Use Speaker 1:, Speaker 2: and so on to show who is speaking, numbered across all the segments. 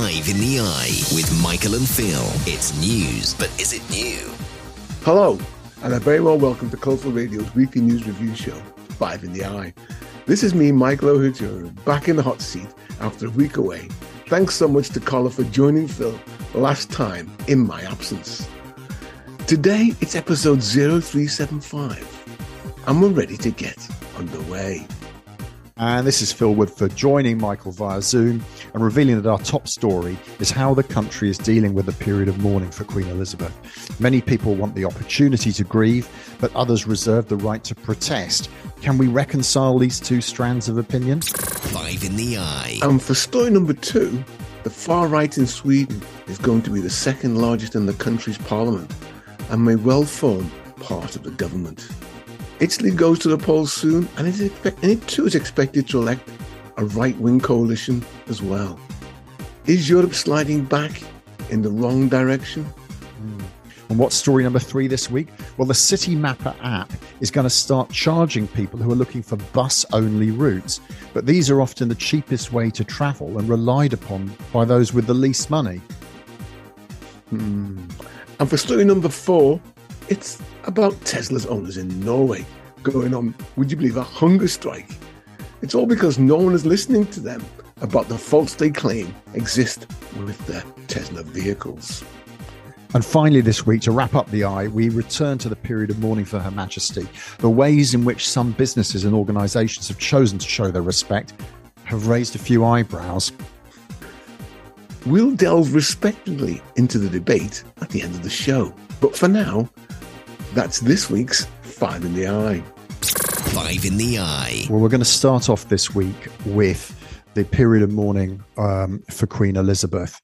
Speaker 1: Five in the Eye with Michael and Phil. It's news, but is it new?
Speaker 2: Hello, and a very well welcome to Colourful Radio's weekly news review show, Five in the Eye. This is me, Michael Ohajuru, back in the hot seat after a week away. Thanks so much to Kola for joining Phil last time in my absence. Today, it's episode 0375, and we're ready to get underway.
Speaker 3: And this is Phil Woodford joining Michael via Zoom and revealing that our top story is how the country is dealing with the period of mourning for Queen Elizabeth. Many people want the opportunity to grieve, but others reserve the right to protest. Can we reconcile these two strands of opinion?
Speaker 1: Five in the Eye.
Speaker 2: And for story number two, the far right in Sweden is going to be the second largest in the country's parliament and may well form part of the government. Italy goes to the polls soon, and it, expect, and it too is expected to elect a right wing coalition as well. Is Europe sliding back in the wrong direction?
Speaker 3: And what's story number three this week? Well, the Citymapper app is going to start charging people who are looking for bus only routes. But these are often the cheapest way to travel and relied upon by those with the least money.
Speaker 2: Hmm. And for story number four, it's about Tesla's owners in Norway going on, would you believe, a hunger strike. It's all because no one is listening to them about the faults they claim exist with their Tesla vehicles.
Speaker 3: And finally, this week, to wrap up the eye, we return to the period of mourning for Her Majesty. The ways in which some businesses and organisations have chosen to show their respect have raised a few eyebrows.
Speaker 2: We'll delve respectfully into the debate at the end of the show. But for now, that's this week's Five in the Eye.
Speaker 1: Five in the Eye.
Speaker 3: Well, we're going to start off this week with the period of mourning um, for Queen Elizabeth.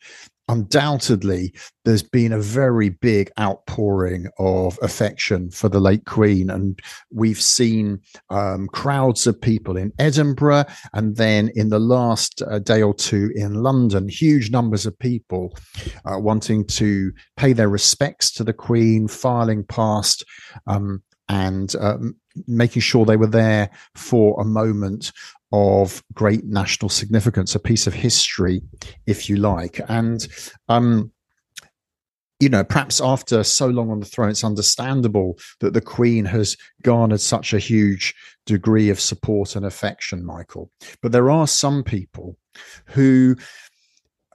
Speaker 3: Undoubtedly, there's been a very big outpouring of affection for the late Queen, and we've seen um, crowds of people in Edinburgh, and then in the last uh, day or two in London, huge numbers of people uh, wanting to pay their respects to the Queen, filing past um, and um, making sure they were there for a moment of great national significance, a piece of history, if you like. And, um, you know, perhaps after so long on the throne, it's understandable that the Queen has garnered such a huge degree of support and affection, Michael. But there are some people who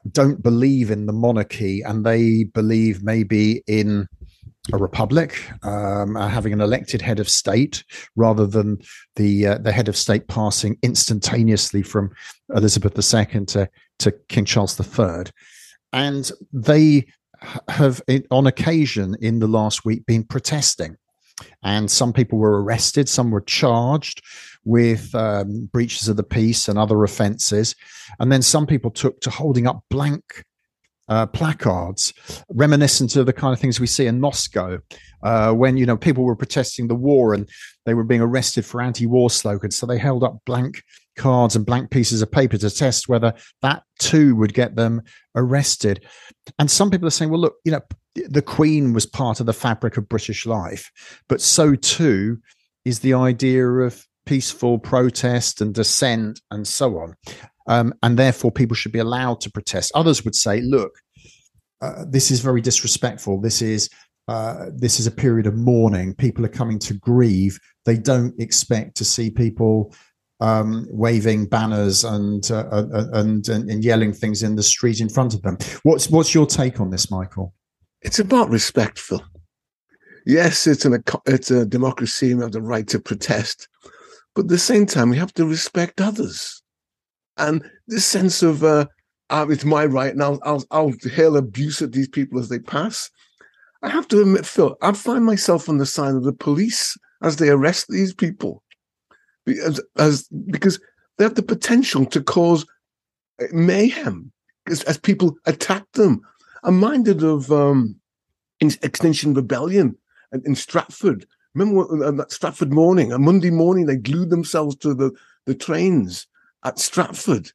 Speaker 3: don't believe in the monarchy and they believe maybe in a republic, um, uh, having an elected head of state rather than the uh, the head of state passing instantaneously from Elizabeth II to to King Charles III, and they have on occasion in the last week been protesting. And some people were arrested some were charged with um, breaches of the peace and other offences and then some people took to holding up blank uh, placards reminiscent of the kind of things we see in Moscow uh, when you know people were protesting the war and they were being arrested for anti-war slogans. So they held up blank cards and blank pieces of paper to test whether that too would get them arrested. And some people are saying, well, look, you know, the Queen was part of the fabric of British life, but so too is the idea of peaceful protest and dissent and so on um, and therefore people should be allowed to protest. Others would say, look, uh, this is very disrespectful. This is uh, this is a period of mourning. People are coming to grieve. They don't expect to see people um, waving banners and, uh, uh, uh and, and and yelling things in the street in front of them. What's what's your take on this, Michael?
Speaker 2: It's about respect, Phil. Yes, it's an it's a democracy. and We have the right to protest, but at the same time, we have to respect others and this sense of uh, uh, it's my right, and I'll, I'll I'll hail abuse at these people as they pass. I have to admit, Phil, I find myself on the side of the police as they arrest these people, because as because they have the potential to cause uh, mayhem as, as people attack them. I'm minded of um, Extinction Rebellion in, in Stratford. Remember uh, that Stratford morning, a Monday morning, they glued themselves to the, the trains at Stratford,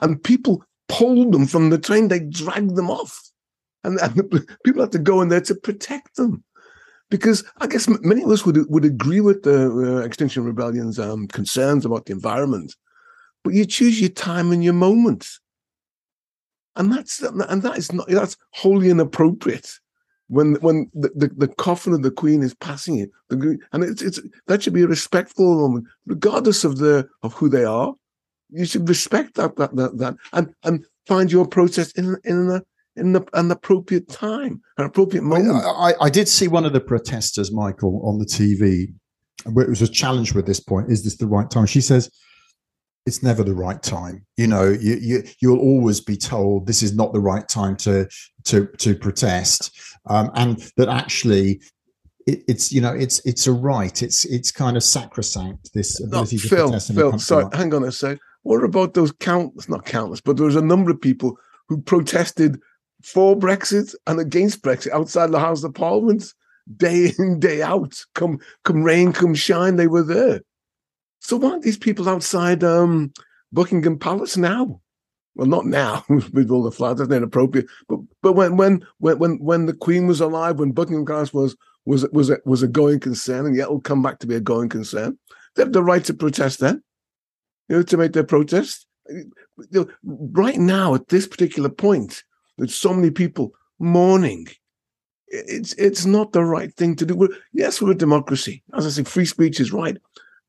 Speaker 2: and people pulled them from the train. They dragged them off, and, and people had to go in there to protect them. Because I guess many of us would would agree with the uh, Extinction Rebellion's um, concerns about the environment, but you choose your time and your moment. and that's and that is not that's wholly inappropriate when when the, the, the, coffin of the queen is passing it the, and it's, it's that should be a respectful moment regardless of the of who they are you should respect that that that, that and and find your process in in a in the, an appropriate time an appropriate moment
Speaker 3: I, I, I did see one of the protesters michael on the tv where it was a challenge with this point is this the right time she says it's never the right time. You know, you, you you'll always be told this is not the right time to to to protest, um, and that actually it, it's you know it's it's a right. It's it's kind of sacrosanct. This ability
Speaker 2: no,
Speaker 3: to
Speaker 2: Phil,
Speaker 3: protest.
Speaker 2: Phil, sorry, hang on a sec. What about those countless, not countless, but there was a number of people who protested for Brexit and against Brexit outside the House of Parliament, day in day out. Come come rain, come shine, they were there. So why aren't these people outside um, Buckingham Palace now? Well, not now with all the floods. That's inappropriate. But but when when when when the Queen was alive, when Buckingham Palace was was was a, was a going concern, and yet it'll come back to be a going concern. They have the right to protest then, you know, to make their protest. Right now, at this particular point, with so many people mourning. It's it's not the right thing to do. We're, yes, we're a democracy. As I say, free speech is right.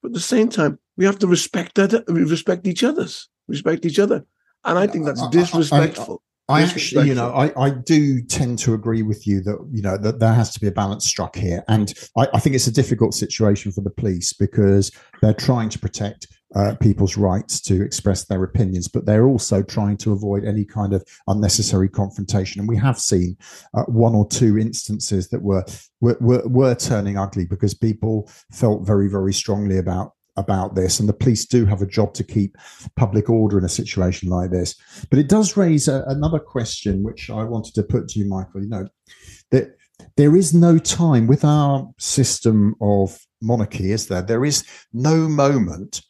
Speaker 2: But at the same time, we have to respect that, uh, we respect each other's, respect each other. And I think that's disrespectful.
Speaker 3: I, I, I actually, you know, I, I do tend to agree with you that, you know, that there has to be a balance struck here. And I, I think it's a difficult situation for the police because they're trying to protect uh, people's rights to express their opinions, but they're also trying to avoid any kind of unnecessary confrontation. And we have seen uh, one or two instances that were, were, were were turning ugly because people felt very very strongly about about this, and the police do have a job to keep public order in a situation like this. But it does raise a, another question, which I wanted to put to you, Michael. You know that there is no time with our system of monarchy, is there? There is no moment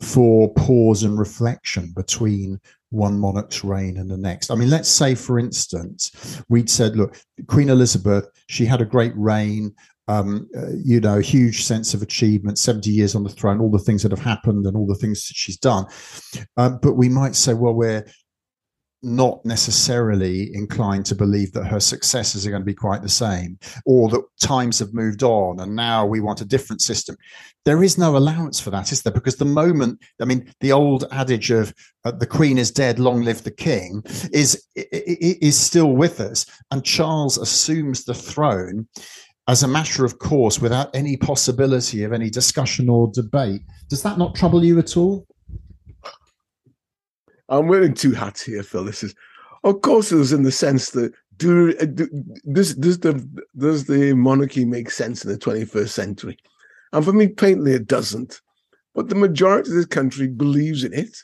Speaker 3: for pause and reflection between one monarch's reign and the next. I mean, let's say, for instance, we'd said, look, Queen Elizabeth, she had a great reign, um, uh, you know, huge sense of achievement, 70 years on the throne, all the things that have happened and all the things that she's done. Um, but we might say, well, we're not necessarily inclined to believe that her successors are going to be quite the same or that times have moved on and now we want a different system. There is no allowance for that, is there? Because the moment, I mean, the old adage of uh, the queen is dead, long live the king is, is still with us. And Charles assumes the throne as a matter of course without any possibility of any discussion or debate. Does that not trouble you at all?
Speaker 2: I'm wearing two hats here, Phil. This is, of course, it was in the sense that do, uh, do does does the does the monarchy make sense in the 21st century? And for me, plainly, it doesn't. But the majority of this country believes in it.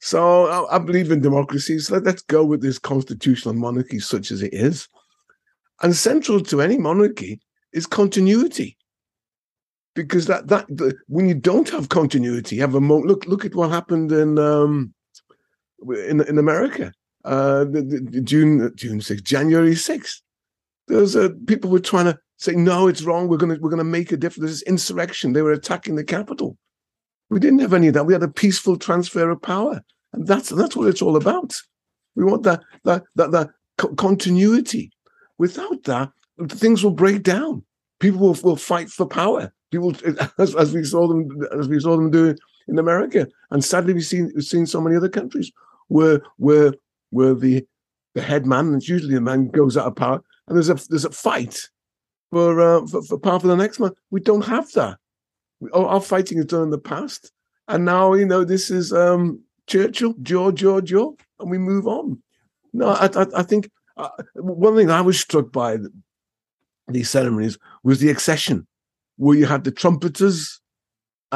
Speaker 2: So I, I believe in democracy. So let, let's go with this constitutional monarchy, such as it is. And central to any monarchy is continuity because that that the, when you don't have continuity, you have a mo- look look at what happened in um, in in America, uh, the, the June June sixth, January sixth. There's uh, people were trying to say no, it's wrong. We're gonna we're gonna make a difference. This insurrection. They were attacking the Capitol. We didn't have any of that. We had a peaceful transfer of power, and that's that's what it's all about. We want that that that that co- continuity. Without that, things will break down. People will, will fight for power. People, as, as we saw them, as we saw them do in America, and sadly we've seen we've seen so many other countries where where where the the head man, it's usually the man, goes out of power, and there's a there's a fight for uh, for, for power for the next man. We don't have that. We, our fighting is done in the past, and now you know this is um, Churchill, George, George, George, and we move on. No, I I, I think uh, one thing I was struck by these ceremonies was the accession, where you had the trumpeters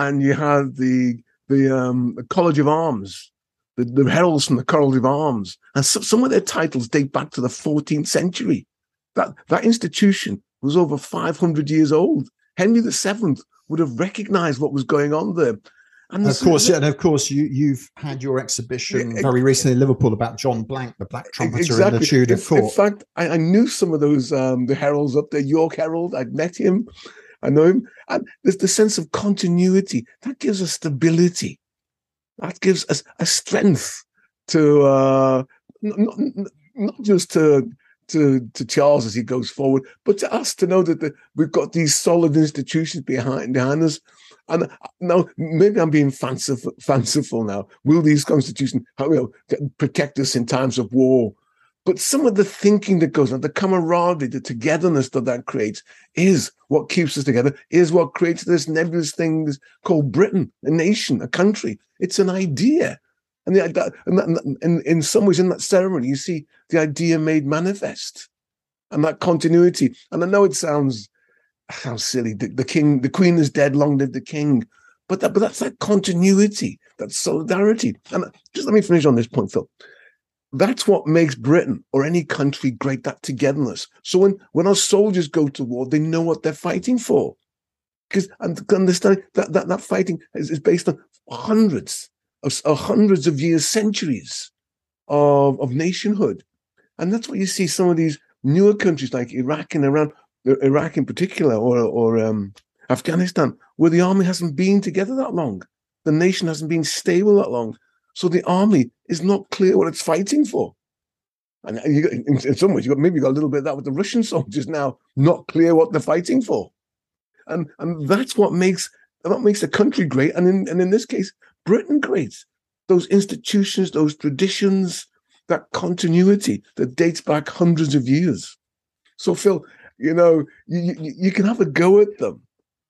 Speaker 2: and you had the the, um, the College of Arms, the, the heralds from the College of Arms, and so, some of their titles date back to the 14th century. That that institution was over 500 years old. Henry VII would have recognized what was going on there.
Speaker 3: And of course, yeah, and of course, you you've had your exhibition yeah, very recently in Liverpool about John Blanke, the Black Trumpeter exactly. in the Tudor
Speaker 2: in,
Speaker 3: court.
Speaker 2: In fact, I, I, knew some of those um, the heralds up there. York Herald, I'd met him. I know him. And there's the sense of continuity that gives us stability. That gives us a strength to uh, not, not just to to, to Charles as he goes forward, but to us to know that the, we've got these solid institutions behind behind us. And now maybe I'm being fanciful, fanciful now. Will these constitutions you know, protect us in times of war? But some of the thinking that goes on, the camaraderie, the togetherness that that creates is what keeps us together, is what creates this nebulous thing called Britain, a nation, a country. It's an idea. And, the, that, and, that, and in some ways, in that ceremony, you see the idea made manifest and that continuity. And I know it sounds how silly. The, the king, the queen is dead, long live the king. But that, but that's that continuity, that solidarity. And just let me finish on this point, Phil. That's what makes Britain or any country great, that togetherness. So when, when our soldiers go to war, they know what they're fighting for. Because understand that, that, that fighting is, is based on hundreds of, of, hundreds of years, centuries of, of nationhood. And that's what you see some of these newer countries like Iraq and Iran, uh, Iraq in particular, or, or um, Afghanistan, where the army hasn't been together that long. The nation hasn't been stable that long. So the army is not clear what it's fighting for. And you in, in, some ways, you got maybe you got a little bit of that with the Russian soldiers now, not clear what they're fighting for, and and that's what makes that makes a country great, and in and in this case, Britain great. Those institutions, those traditions, that continuity that dates back hundreds of years. So, Phil, you know, you, you, you can have a go at them,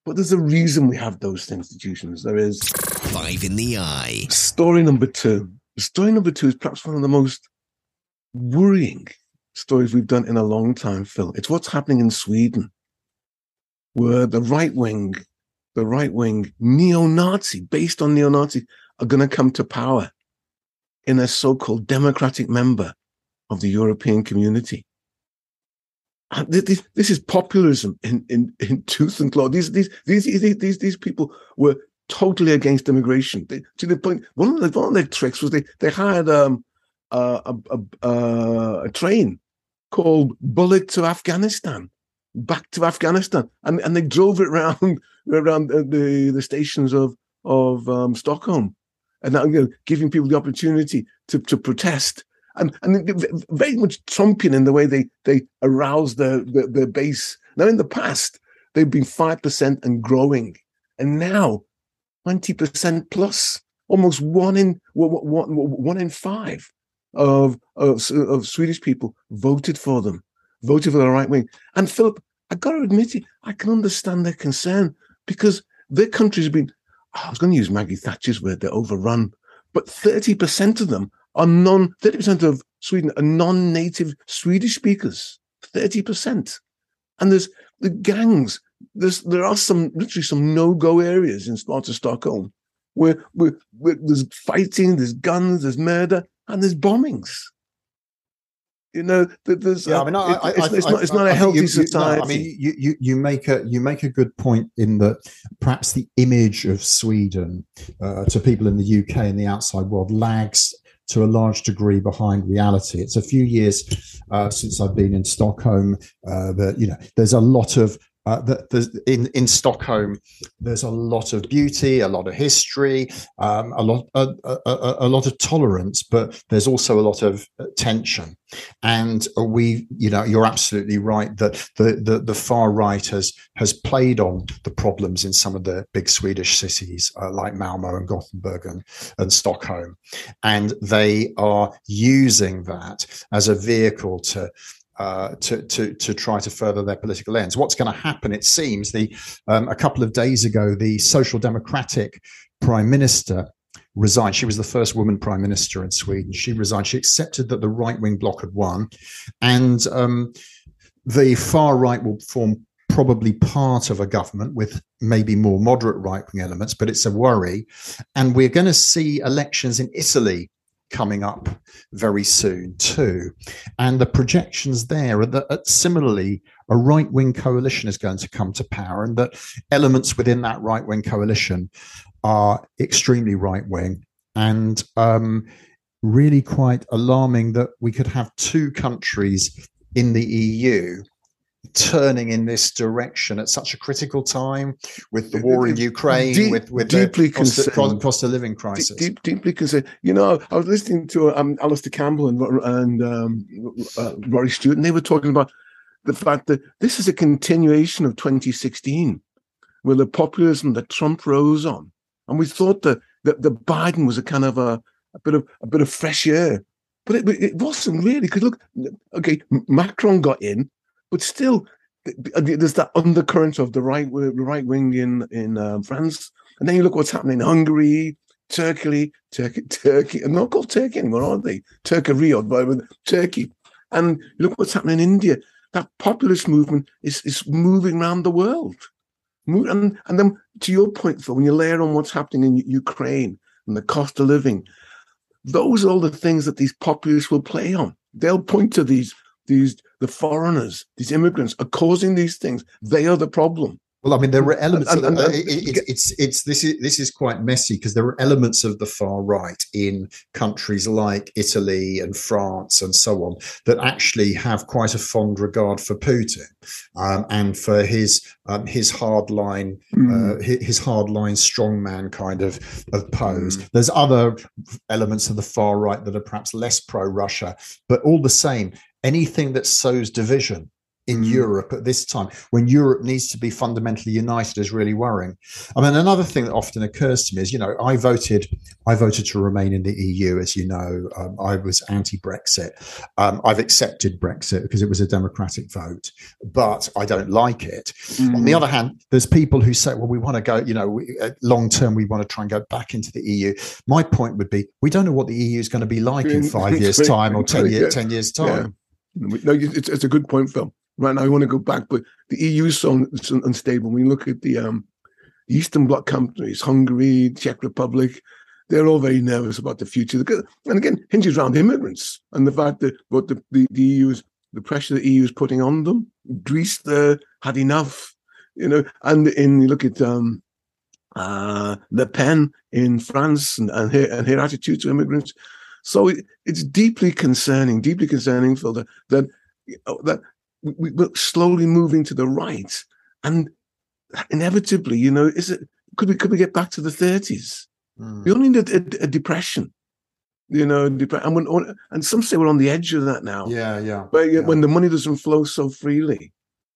Speaker 2: but there's a reason we have those institutions. There is
Speaker 1: five in the eye.
Speaker 2: Story number two. Story number two is perhaps one of the most worrying stories we've done in a long time, Phil. It's what's happening in Sweden, where the right wing, the right wing neo-Nazi, based on neo-Nazi, are going to come to power in a so-called democratic member of the European community this, this is populism in, in, in tooth and claw. These, these, these, these, these people were totally against immigration. They, to the point, one of, the, one of their tricks was they, they hired um, a, a, a, train called Bullet to Afghanistan, back to Afghanistan, and, and they drove it around around the, the stations of of um, Stockholm, and now, you know, giving people the opportunity to, to protest and and very much Trumpian in the way they they arouse their, their, their base. Now, in the past, they've been five percent and growing, and now twenty percent plus, almost one in one, one in five of, of of Swedish people voted for them, voted for the right wing. And Philip, I got to admit it, I can understand their concern because their country's been. Oh, I was going to use Maggie Thatcher's word, they're overrun, but 30% of them are non 30% of Sweden are non-native Swedish speakers. 30%. And there's the gangs. There's there are some literally some no-go areas in parts of Stockholm where, where, where there's fighting, there's guns, there's murder, and there's bombings. You know, there's yeah. I mean, I, I, it's, it's, not, it's not a healthy you, society.
Speaker 3: No, I mean, you, you you make a you make a good point in that perhaps the image of Sweden uh, to people in the UK and the outside world lags to a large degree behind reality. It's a few years uh, since I've been in Stockholm, uh, but you know, there's a lot of uh, the, in in Stockholm, there's a lot of beauty, a lot of history, um, a lot a, a, a, lot of tolerance, but there's also a lot of uh, tension. And we, you know, you're absolutely right that the, the the far right has has played on the problems in some of the big Swedish cities uh, like Malmo and Gothenburg and, and Stockholm, and they are using that as a vehicle to uh, to, to, to try to further their political ends. What's going to happen? It seems the um, a couple of days ago, the Social Democratic Prime Minister resigned. She was the first woman prime minister in Sweden. She resigned. She accepted that the right wing bloc had won, and um, the far right will form probably part of a government with maybe more moderate right wing elements, but it's a worry. And we're going to see elections in Italy coming up very soon too. And the projections there are that uh, similarly, a right wing coalition is going to come to power, and that elements within that right wing coalition are extremely right wing and um, really quite alarming that we could have two countries in the EU turning in this direction at such a critical time with the war in Ukraine,
Speaker 2: Deep-
Speaker 3: with with
Speaker 2: deeply
Speaker 3: the cost of,
Speaker 2: concerned.
Speaker 3: cost of living crisis.
Speaker 2: Deep, deeply concerned. You know, I was listening to um, Alastair Campbell and, and um, uh, Rory Stewart, and they were talking about the fact that this is a continuation of 2016, where the populism that Trump rose on, and we thought that that the Biden was a kind of a, a bit of a bit of fresh air, but it, it wasn't really. Because look, okay, Macron got in, but still, th- there's that undercurrent of the right right wing in in uh, France, and then you look what's happening in Hungary, Turkey, Turkey, Turkey. I'm not called Turkey anymore, are they? Turkey, but Turkey. And look what's happening in India. That populist movement is is moving around the world. And and then to your point, Phil, when you layer on what's happening in Ukraine and the cost of living, those are all the things that these populists will play on. They'll point to these these the foreigners, these immigrants are causing these things. They are the problem.
Speaker 3: Well, I mean, there are elements.
Speaker 2: And-
Speaker 3: of,
Speaker 2: and-
Speaker 3: uh,
Speaker 2: and-
Speaker 3: it- it's, it's this is this is quite messy because there are elements of the far right in countries like Italy and France and so on that actually have quite a fond regard for Putin um, and for his um, his hardline uh, hi- his hardline strongman kind of of pose.
Speaker 2: Mm.
Speaker 3: There's other elements of the far right that are perhaps less pro Russia, but all the same, anything that sows division in
Speaker 2: Mm.
Speaker 3: Europe at this time, when Europe needs to be fundamentally united, is really worrying. I mean, another thing that often occurs to me is, you know, I voted, I voted to remain in the EU, as you know. Um, I was anti-Brexit. Um, I've accepted Brexit because it was a democratic vote, but I don't like it. On the other hand, there's people who say, well, we want to go, you know, we, uh, long term, we want to try and go back into the EU. My point would be, we don't know what the EU is going to be like in
Speaker 2: Mm,
Speaker 3: five years' time or 10, year, 10 years'
Speaker 2: Yeah. No, it's, it's a good point, Phil. Right now, I want to go back, but the EU is so un- unstable. When you look at the um, Eastern Bloc countries, Hungary, Czech Republic, they're all very nervous about the future. And again, hinges around immigrants and the fact that what the, the, the EU is, the pressure the EU is putting on them. Greece there had enough, you know. And in you look at um, uh, Le Pen in France and, and her and her attitude to immigrants. So it, it's deeply concerning, deeply concerning, Phil, that that, that we, we're slowly moving to the right, and inevitably, you know, is it could we could we get back to the thirties?
Speaker 3: Mm.
Speaker 2: We only need a, a depression, you know, dep- and when and some say we're on the edge of that now.
Speaker 3: Yeah, yeah.
Speaker 2: But
Speaker 3: yeah.
Speaker 2: when the money doesn't flow so freely,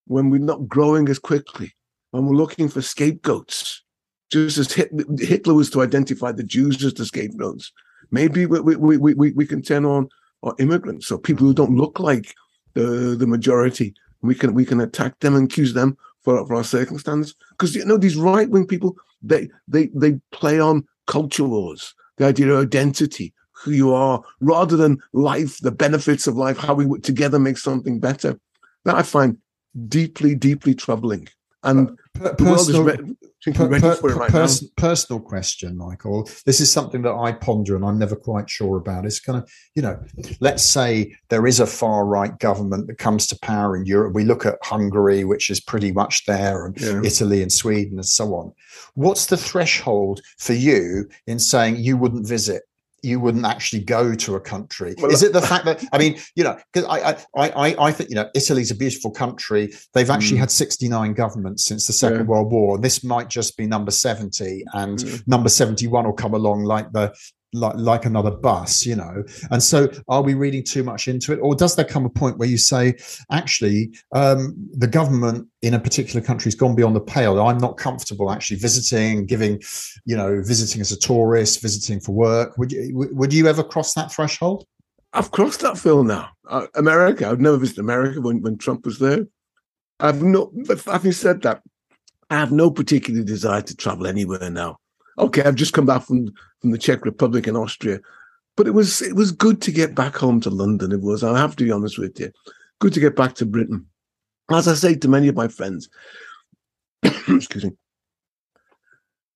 Speaker 2: when we're not growing as quickly, when we're looking for scapegoats, just as Hitler was to identify the Jews as the scapegoats, maybe we, we, we, we, we can turn on our immigrants, so people who don't look like the, the majority. We can we can attack them and accuse them for, for our circumstance. Because you know these right wing people, they they they play on culture wars, the idea of identity, who you are, rather than life, the benefits of life, how we together make something better. That I find deeply, deeply troubling. And
Speaker 3: Per-
Speaker 2: the world is
Speaker 3: personal-
Speaker 2: re-
Speaker 3: Per- per-
Speaker 2: right
Speaker 3: pers- Personal question, Michael. This is something that I ponder and I'm never quite sure about. It's kind of, you know, let's say there is a far right government that comes to power in Europe. We look at Hungary, which is pretty much there, and.
Speaker 2: Yeah.
Speaker 3: Italy and Sweden and so on. What's the threshold for you in saying you wouldn't visit? You wouldn't actually go to a country.
Speaker 2: Well,
Speaker 3: is it the fact that I mean, you know, because I, I I I think you know Italy's a beautiful country. They've actually
Speaker 2: Mm.
Speaker 3: had sixty nine governments since the Second
Speaker 2: Yeah.
Speaker 3: World War. This might just be number seventy, and
Speaker 2: Mm.
Speaker 3: number seventy one will come along like the like like another bus, you know. And so, are we reading too much into it, or does there come a point where you say, actually, um, the government in a particular country has gone beyond the pale? I'm not comfortable actually visiting, giving, you know, visiting as a tourist, visiting for work. Would you would you ever cross that threshold?
Speaker 2: I've crossed that Phil now. Uh, America, I've never visited America when, when Trump was there. I've not but having said that, I have no particular desire to travel anywhere now. Okay, I've just come back from from the Czech Republic and Austria, but it was it was good to get back home to London. It was. I have to be honest with you, good to get back to Britain. As I say to many of my friends, excuse me,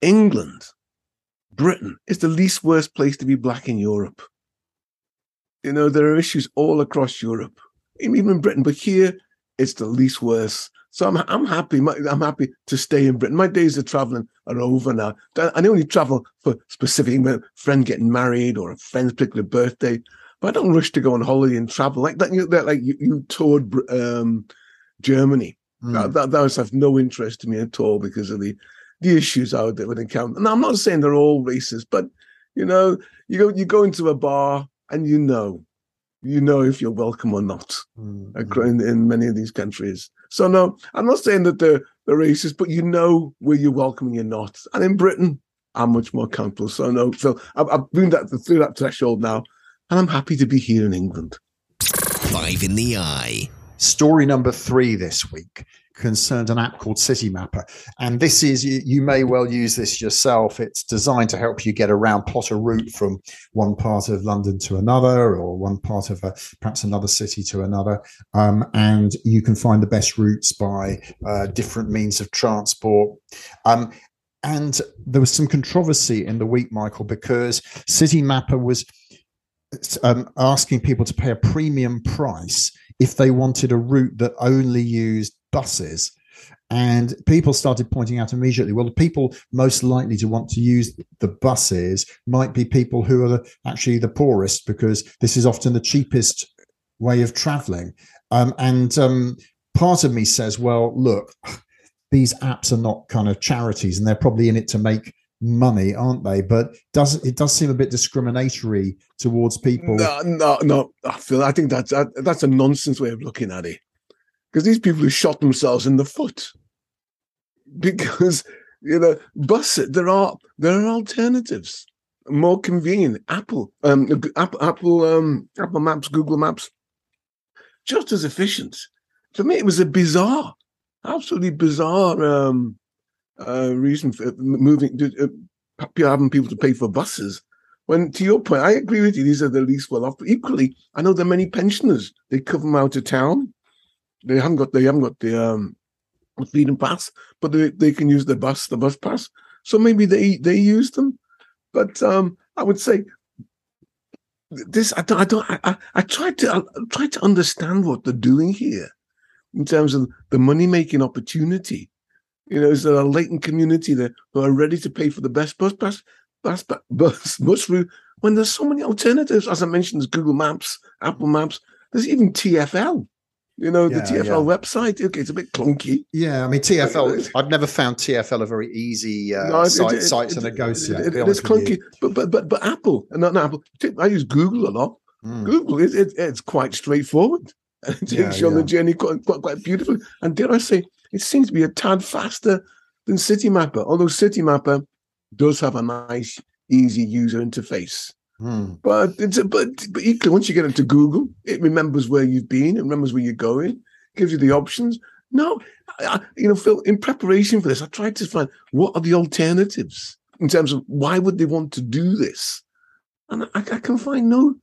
Speaker 2: England, Britain is the least worst place to be black in Europe. You know, there are issues all across Europe, even in Britain, but here it's the least worst. So I'm I'm happy. I'm happy to stay in Britain. My days of traveling are over now. I I only travel for specific a friend getting married or a friend's particular birthday, but I don't rush to go on holiday and travel like that. You that like you, you toured um, Germany. Mm. That, that, that was of no interest to me at all because of the the issues I would, would encounter. And I'm not saying they're all racist, but you know, you go you go into a bar and you know, you know if you're welcome or not mm-hmm. in, in many of these countries. So no, I'm not saying that they're they're racist, but you know where you're welcome and you're not. And in Britain, I'm much more comfortable. So no, so I've, I've been that through that threshold now, and I'm happy to be here in England.
Speaker 1: Five in the eye.
Speaker 3: Story number three this week concerned an app called Citymapper. And this is, you, you, may well use this yourself. It's designed to help you get around, plot a route from one part of London to another, or one part of a, perhaps another city to another. Um, and you can find the best routes by uh, different means of transport. Um, and there was some controversy in the week, Michael, because Citymapper was um, asking people to pay a premium price if they wanted a route that only used buses. And people started pointing out immediately, well, the people most likely to want to use the buses might be people who are actually the poorest because this is often the cheapest way of traveling. Um, and um, part of me says, well, look, these apps are not kind of charities and they're probably in it to make money, aren't they? But does it does seem a bit discriminatory towards people?
Speaker 2: No, no, no. I feel I think that's that, that's a nonsense way of looking at it, because these people who shot themselves in the foot, because you know, bus there are there are alternatives, more convenient. Apple, um, Apple, Apple, um, Apple Maps, Google Maps, just as efficient. For me, it was a bizarre, absolutely bizarre. Um, uh, reason for moving, uh, having people to pay for buses. When, to your point, I agree with you. These are the least well off. But equally, I know there are many pensioners. They come from out of town. They haven't got they haven't got the um, freedom pass, but they, they can use the bus the bus pass. So maybe they they use them. But um, I would say this. I don't. I don't. I, I try to I try to understand what they're doing here in terms of the money making opportunity you know, is there a latent community there who are ready to pay for the best bus bus bus bus, bus route when there's so many alternatives? As I mentioned, there's Google Maps, Apple Maps. There's even TFL. You know, yeah, the TFL yeah. website. Okay, it's a bit clunky.
Speaker 3: Yeah, I mean TFL. I've never found TFL a very easy uh, no, site, it, it, site to negotiate.
Speaker 2: It, it's clunky, but but but but Apple, not, not Apple. I use Google a lot. Mm. Google, it, it's quite straightforward. And it takes yeah, you on the journey quite, quite quite beautifully. And dare I say, it seems to be a tad faster than Citymapper, although Citymapper does have a nice, easy user interface. Hmm. But it's a, but but equally, once you get into Google, it remembers where you've been, it remembers where you're going, gives you the options. No, I, you know, Phil. In preparation for this, I tried to find what are the alternatives in terms of why would they want to do this, and I, I can find no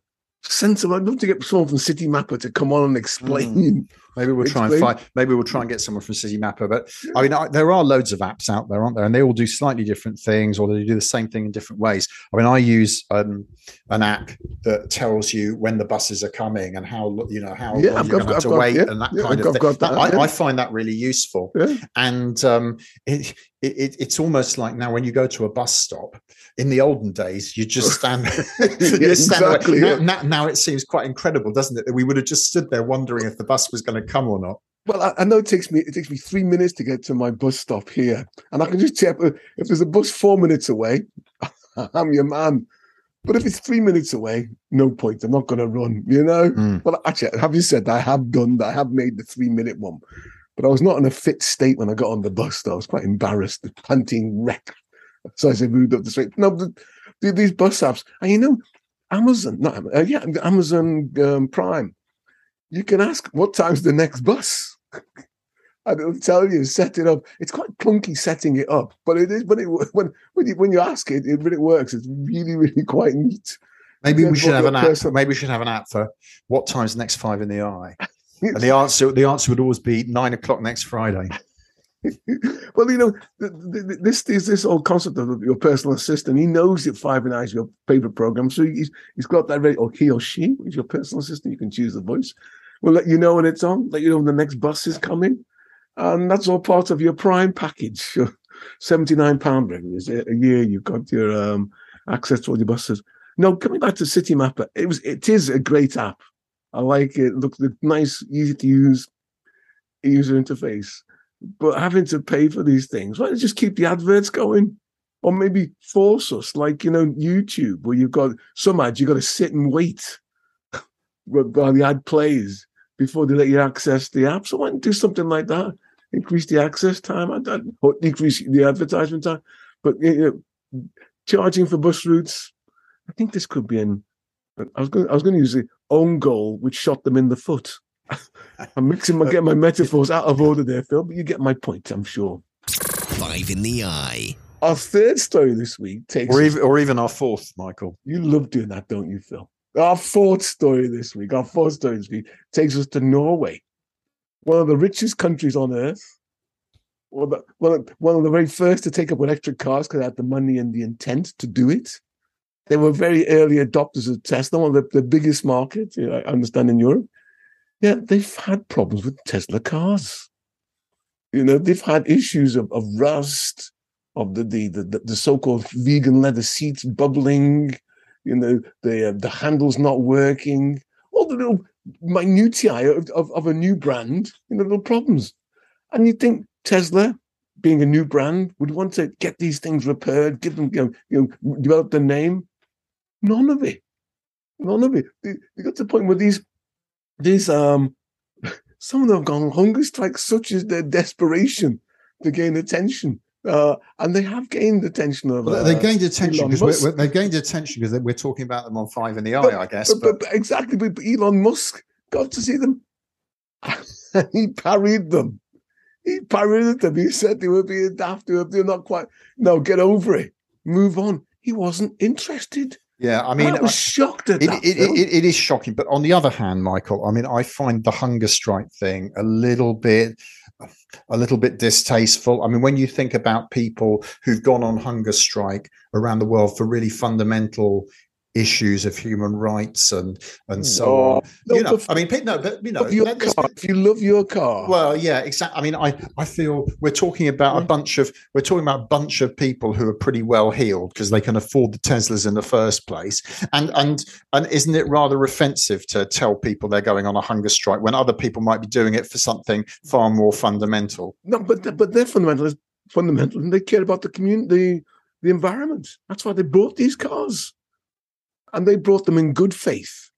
Speaker 2: sense of. I'd love to get someone from Citymapper to come on and explain. Mm.
Speaker 3: Maybe we'll try and find. Maybe we'll try and get someone from Citymapper. But I mean, I, there are loads of apps out there, aren't there? And they all do slightly different things, or they do the same thing in different ways. I mean, I use um, an app that tells you when the buses are coming and how you know how yeah, long you're going to have to wait yeah, and that yeah, kind I've of thing. That, I, I, find that really useful. And um, it, it, it's almost like now when you go to a bus stop. In the olden days, you just stand. you stand exactly. Now, now, now it seems quite incredible, doesn't it? That we would have just stood there wondering if the bus was going to come or not.
Speaker 2: Well, I, I, know it takes me it takes me three minutes to get to my bus stop here, and I can just check if there's a bus four minutes away. I'm your man. But if it's three minutes away, no point. I'm not going to run, you know. Mm. Well, actually, have you said I have done that? I have made the three minute one, but I was not in a fit state when I got on the bus. Though I was quite embarrassed, the panting wreck. So I said, moved up the street. No, the, the, these bus apps, and you know, Amazon, not uh, yeah, Amazon um, Prime you can ask what time's the next bus. and it'll tell you, set it up. It's quite clunky setting it up, but it is. But it, when when you when you ask it, it really works. It's really really quite neat.
Speaker 3: Maybe we should have an app. maybe we should have an app for what time's the next five in the eye. And the answer the answer would always be nine o'clock next Friday.
Speaker 2: well, you know, this is this whole concept of your personal assistant. He knows that Five and I is your favorite program, so he's he's got that ready. Or he or she is your personal assistant. You can choose the voice. We'll let you know when it's on, let you know when the next bus is coming. And that's all part of your prime package. £79 is a year. You've got your um, access to all your buses. No, coming back to Citymapper, it was it is a great app. I like it. Look, the nice, easy to use. user interface, but having to pay for these things. Why don't you just keep the adverts going? Or maybe force us, like you know, YouTube, where you've got some ads, you've got to sit and wait while the ad plays before they let you access the app. So why don't do something like that? Increase the access time, or decrease the advertisement time. But you know, charging for bus routes, I think this could be an. I was going. I was going to use the own goal, which shot them in the foot. I'm mixing my getting my metaphors out of order there, Phil. But you get my point, I'm sure.
Speaker 1: Five in the eye.
Speaker 2: Our third story this week takes,
Speaker 3: or even, or even our fourth, Michael.
Speaker 2: You love doing that, don't you, Phil? Our fourth story this week, our fourth story this week, takes us to Norway, one of the richest countries on earth. One of the, one of, one of the very first to take up electric cars because they had the money and the intent to do it. They were very early adopters of Tesla, one of the, the biggest markets, you know, I understand, in Europe. Yeah, they've had problems with Tesla cars. You know, they've had issues of, of rust, of the, the, the, the so-called vegan leather seats bubbling, you know, the uh, the handles not working, all the little minutiae of, of, of a new brand, you know, little problems. And you think Tesla, being a new brand, would want to get these things repaired, give them, you know, you know develop the name. None of it. None of it. They, they got to the point where these these um some of them have gone on hunger strikes, such as their desperation to gain attention. Uh, and they have gained attention of.
Speaker 3: Well, they uh, gained attention because they gained attention because we're talking about them on Five in the Eye, but, I guess.
Speaker 2: But, but, but exactly, but Elon Musk got to see them. he parried them. He parried them. He said they were being daft. They're not quite. No, get over it. Move on. He wasn't interested.
Speaker 3: Yeah, I mean,
Speaker 2: I was shocked at
Speaker 3: it,
Speaker 2: that.
Speaker 3: It, it, it is shocking, but on the other hand, Michael, I mean, I find the hunger strike thing a little bit a little bit distasteful. I mean, when you think about people who've gone on hunger strike around the world for really fundamental issues of human rights and and hmm. so no, on. No, you know, I mean, no, but you know,
Speaker 2: your car, if you love your car,
Speaker 3: well, yeah, exactly. I mean, I I feel we're talking about a hmm. bunch of we're talking about a bunch of people who are pretty well heeled because they can afford the Teslas in the first place, and and and isn't it rather offensive to tell people they're going on a hunger strike when other people might be doing it for something far more fundamental?
Speaker 2: No, but but they're fundamental, fundamental, and they care about the community, the, the environment. That's why they bought these cars and they brought them in good faith,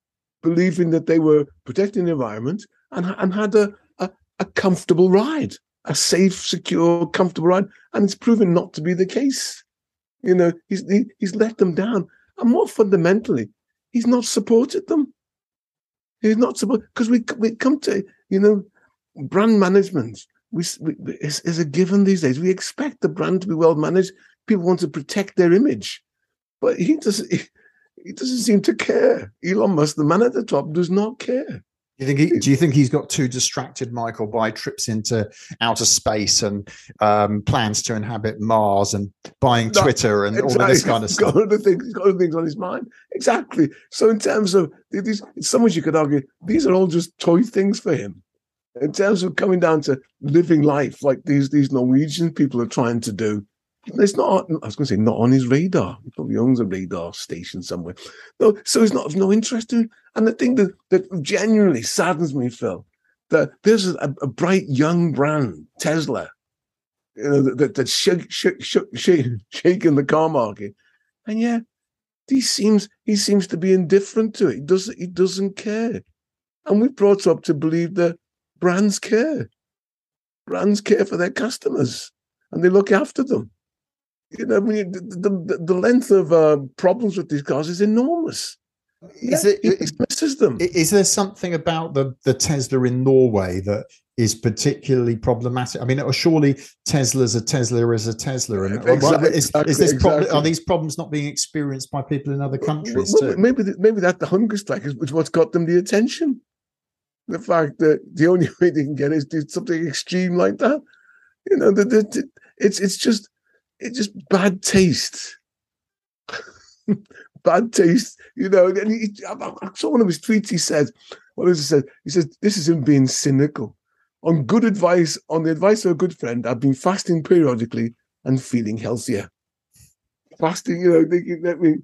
Speaker 2: believing that they were protecting the environment and, and had a, a, a comfortable ride, a safe, secure, comfortable ride. And it's proven not to be the case. You know, he's he, he's let them down. And more fundamentally, he's not supported them. He's not supported because we we come to you know brand management. We, we is, is a given these days. We expect the brand to be well managed. People want to protect their image, but he doesn't. He, doesn't seem to care. Elon Musk, the man at the top, does not care.
Speaker 3: You think he, do you think he's got too distracted, Michael, by trips into outer space and um, plans to inhabit Mars and buying no, Twitter and exactly. all of this kind of
Speaker 2: he's
Speaker 3: stuff?
Speaker 2: Got other things, he's got other things on his mind. Exactly. So, in terms of these, in some ways, you could argue these are all just toy things for him. In terms of coming down to living life like these these Norwegian people are trying to do, it's not. I was going to say not on his radar. He probably owns a radar station somewhere. No, so he's not of no interest to. And the thing that that genuinely saddens me, Phil, that there's a, a bright young brand, Tesla, you know, that that's shake, shake, shake, shaking the car market, and yeah, he seems he seems to be indifferent to it. He doesn't he doesn't care, and we're brought up to believe that brands care. Brands care for their customers and they look after them you know, I mean, the, the, the length of uh, problems with these cars is enormous. Is yeah, it, he dismisses them.
Speaker 3: Is there something about the, the Tesla in Norway that is particularly problematic? I mean, surely Tesla's a Tesla is a Tesla, and exactly, is, is, this exactly. are these problems not being experienced by people in other countries well,
Speaker 2: too? Maybe maybe that the hunger strike is what's got them the attention. The fact that the only way they can get is do something extreme like that. You know, the, the, it's it's just it's just bad taste. bad taste, you know. And he, I, saw one of his tweets. He said, "What does he say?" He says, "This is him being cynical." On good advice, on the advice of a good friend, I've been fasting periodically and feeling healthier. Fasting, you know, thinking, I mean,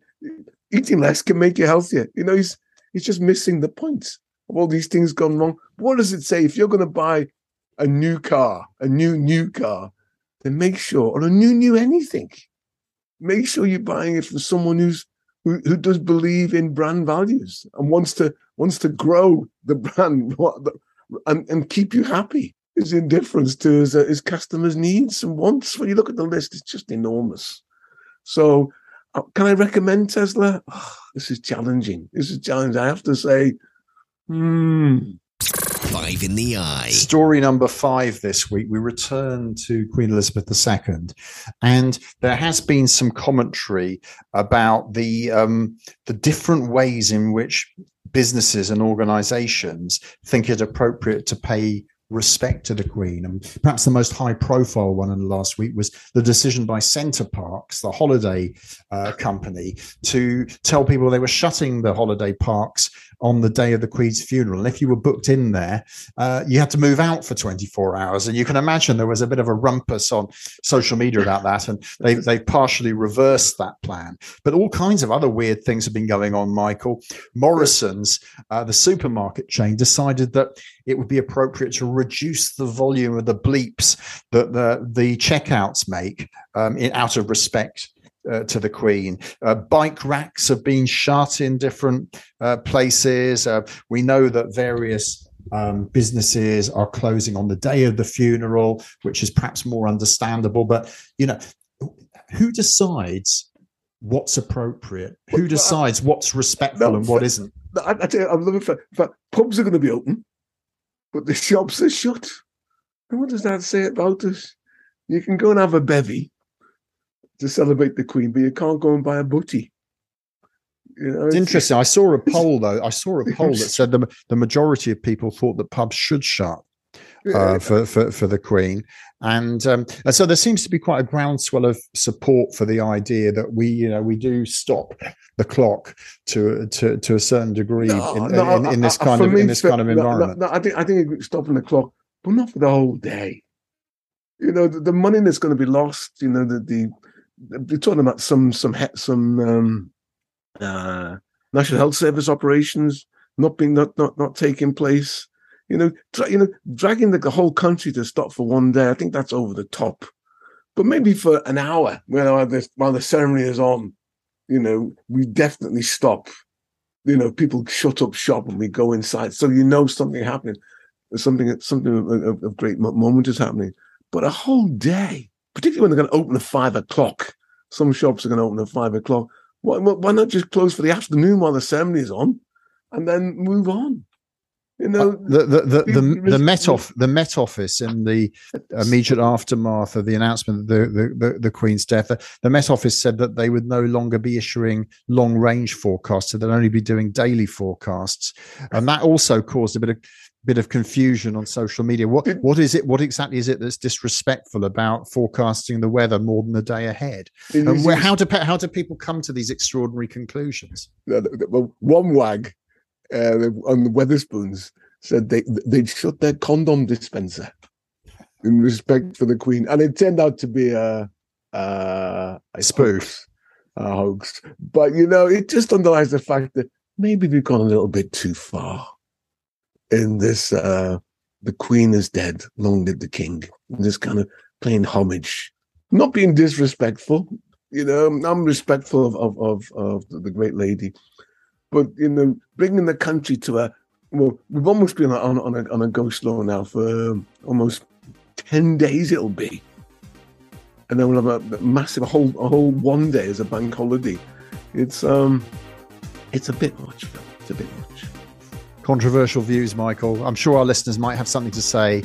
Speaker 2: eating less can make you healthier. You know, he's he's just missing the point of all these things gone wrong. What does it say if you're going to buy a new car, a new new car, then make sure, or a new new anything, make sure you're buying it from someone who's who, who does believe in brand values and wants to wants to grow the brand and, and keep you happy. His indifference to his, uh, his customers' needs and wants. When you look at the list, it's just enormous. So, uh, can I recommend Tesla? Oh, this is challenging. This is challenging. I have to say, hmm,
Speaker 1: Five in the eye.
Speaker 3: Story number five this week. We return to Queen Elizabeth II, and there has been some commentary about the um, the different ways in which businesses and organisations think it appropriate to pay respect to the Queen. And perhaps the most high profile one in the last week was the decision by Center Parcs, the holiday uh, company, to tell people they were shutting the holiday parks on the day of the Queen's funeral. And if you were booked in there, uh, you had to move out for 24 hours. And you can imagine there was a bit of a rumpus on social media about that. And they, they partially reversed that plan. But all kinds of other weird things have been going on, Michael. Morrison's, uh, the supermarket chain, decided that it would be appropriate to reduce the volume of the bleeps that the, the checkouts make um, in, out of respect uh, to the Queen. Uh, bike racks have been shut in different uh, places. Uh, we know that various um, businesses are closing on the day of the funeral, which is perhaps more understandable. But you know, who decides what's appropriate? Who decides what's respectful no, and what isn't?
Speaker 2: I, I tell you, I'm looking for, for pubs are going to be open, but the shops are shut. And what does that say about us? You can go and have a bevy to celebrate the Queen, but you can't go and buy a booty.
Speaker 3: You know, it's, it's interesting. I saw a poll though. I saw a poll that said the the majority of people thought that pubs should shut uh, for, for for the Queen, and um, and so there seems to be quite a groundswell of support for the idea that we you know we do stop the clock to to to a certain degree no, in, no, in, in, this kind of in this kind of environment.
Speaker 2: No, I think I think stopping the clock, but not for the whole day. You know, the, the money that's going to be lost. You know, the the they're talking about some some some um, uh, national health service operations not being not not not taking place. You know, tra- you know, dragging the, the, whole country to stop for one day. I think that's over the top. But maybe for an hour, while the while the ceremony is on, you know, we definitely stop. You know, people shut up shop and we go inside, so you know something happening, something something of, of great moment is happening. But a whole day, particularly when they're going to open at five o'clock. Some shops are going to open at five o'clock. Why, why not just close for the afternoon while the ceremony is on, and then move on? You know, uh,
Speaker 3: the the the, the, the Met off the Met Office in the immediate aftermath of the announcement of the, the, the, the Queen's death, the, the, Met Office said that they would no longer be issuing long range forecasts, so they'd only be doing daily forecasts, and that also caused a bit of bit of confusion on social media. What what is it? What exactly is it that's disrespectful about forecasting the weather more than a day ahead? And where, how do how do people come to these extraordinary conclusions?
Speaker 2: Well, one wag uh, on the Wetherspoons said they they'd shut their condom dispenser in respect for the Queen, and it turned out to be a, a, a
Speaker 3: spoof,
Speaker 2: a hoax. But you know, it just underlies the fact that maybe we've gone a little bit too far in this uh the queen is dead long live the king. This kind of playing homage. Not being disrespectful you know i'm respectful of of of, of the great lady. But you know bringing the country to a well we've almost been on on a, on a go slow now for almost 10 days it'll be. And then we'll have a massive a whole a whole one day as a bank holiday. It's um it's a bit much it's a bit much
Speaker 3: Controversial views, Michael. I'm sure our listeners might have something to say,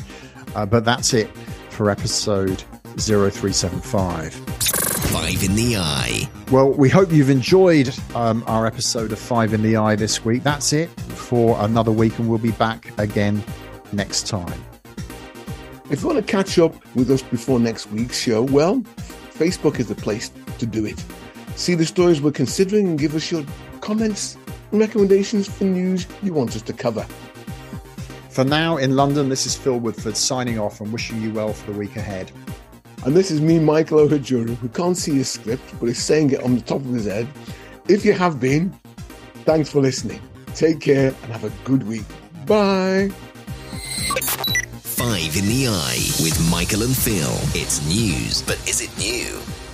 Speaker 3: uh, but that's it for episode 0375.
Speaker 1: Five in the Eye.
Speaker 3: Well, we hope you've enjoyed um, our episode of Five in the Eye this week. That's it for another week, and we'll be back again next time.
Speaker 2: If you want to catch up with us before next week's show, well, Facebook is the place to do it. See the stories we're considering and give us your comments and recommendations for news you want us to cover.
Speaker 3: For now, in London, this is Phil Woodford signing off and wishing you well for the week ahead.
Speaker 2: And this is me, Michael Ohajuru, who can't see his script but is saying it on the top of his head. If you have been, thanks for listening. Take care and have a good week. Bye.
Speaker 1: Five in the Eye with Michael and Phil. It's news, but is it new?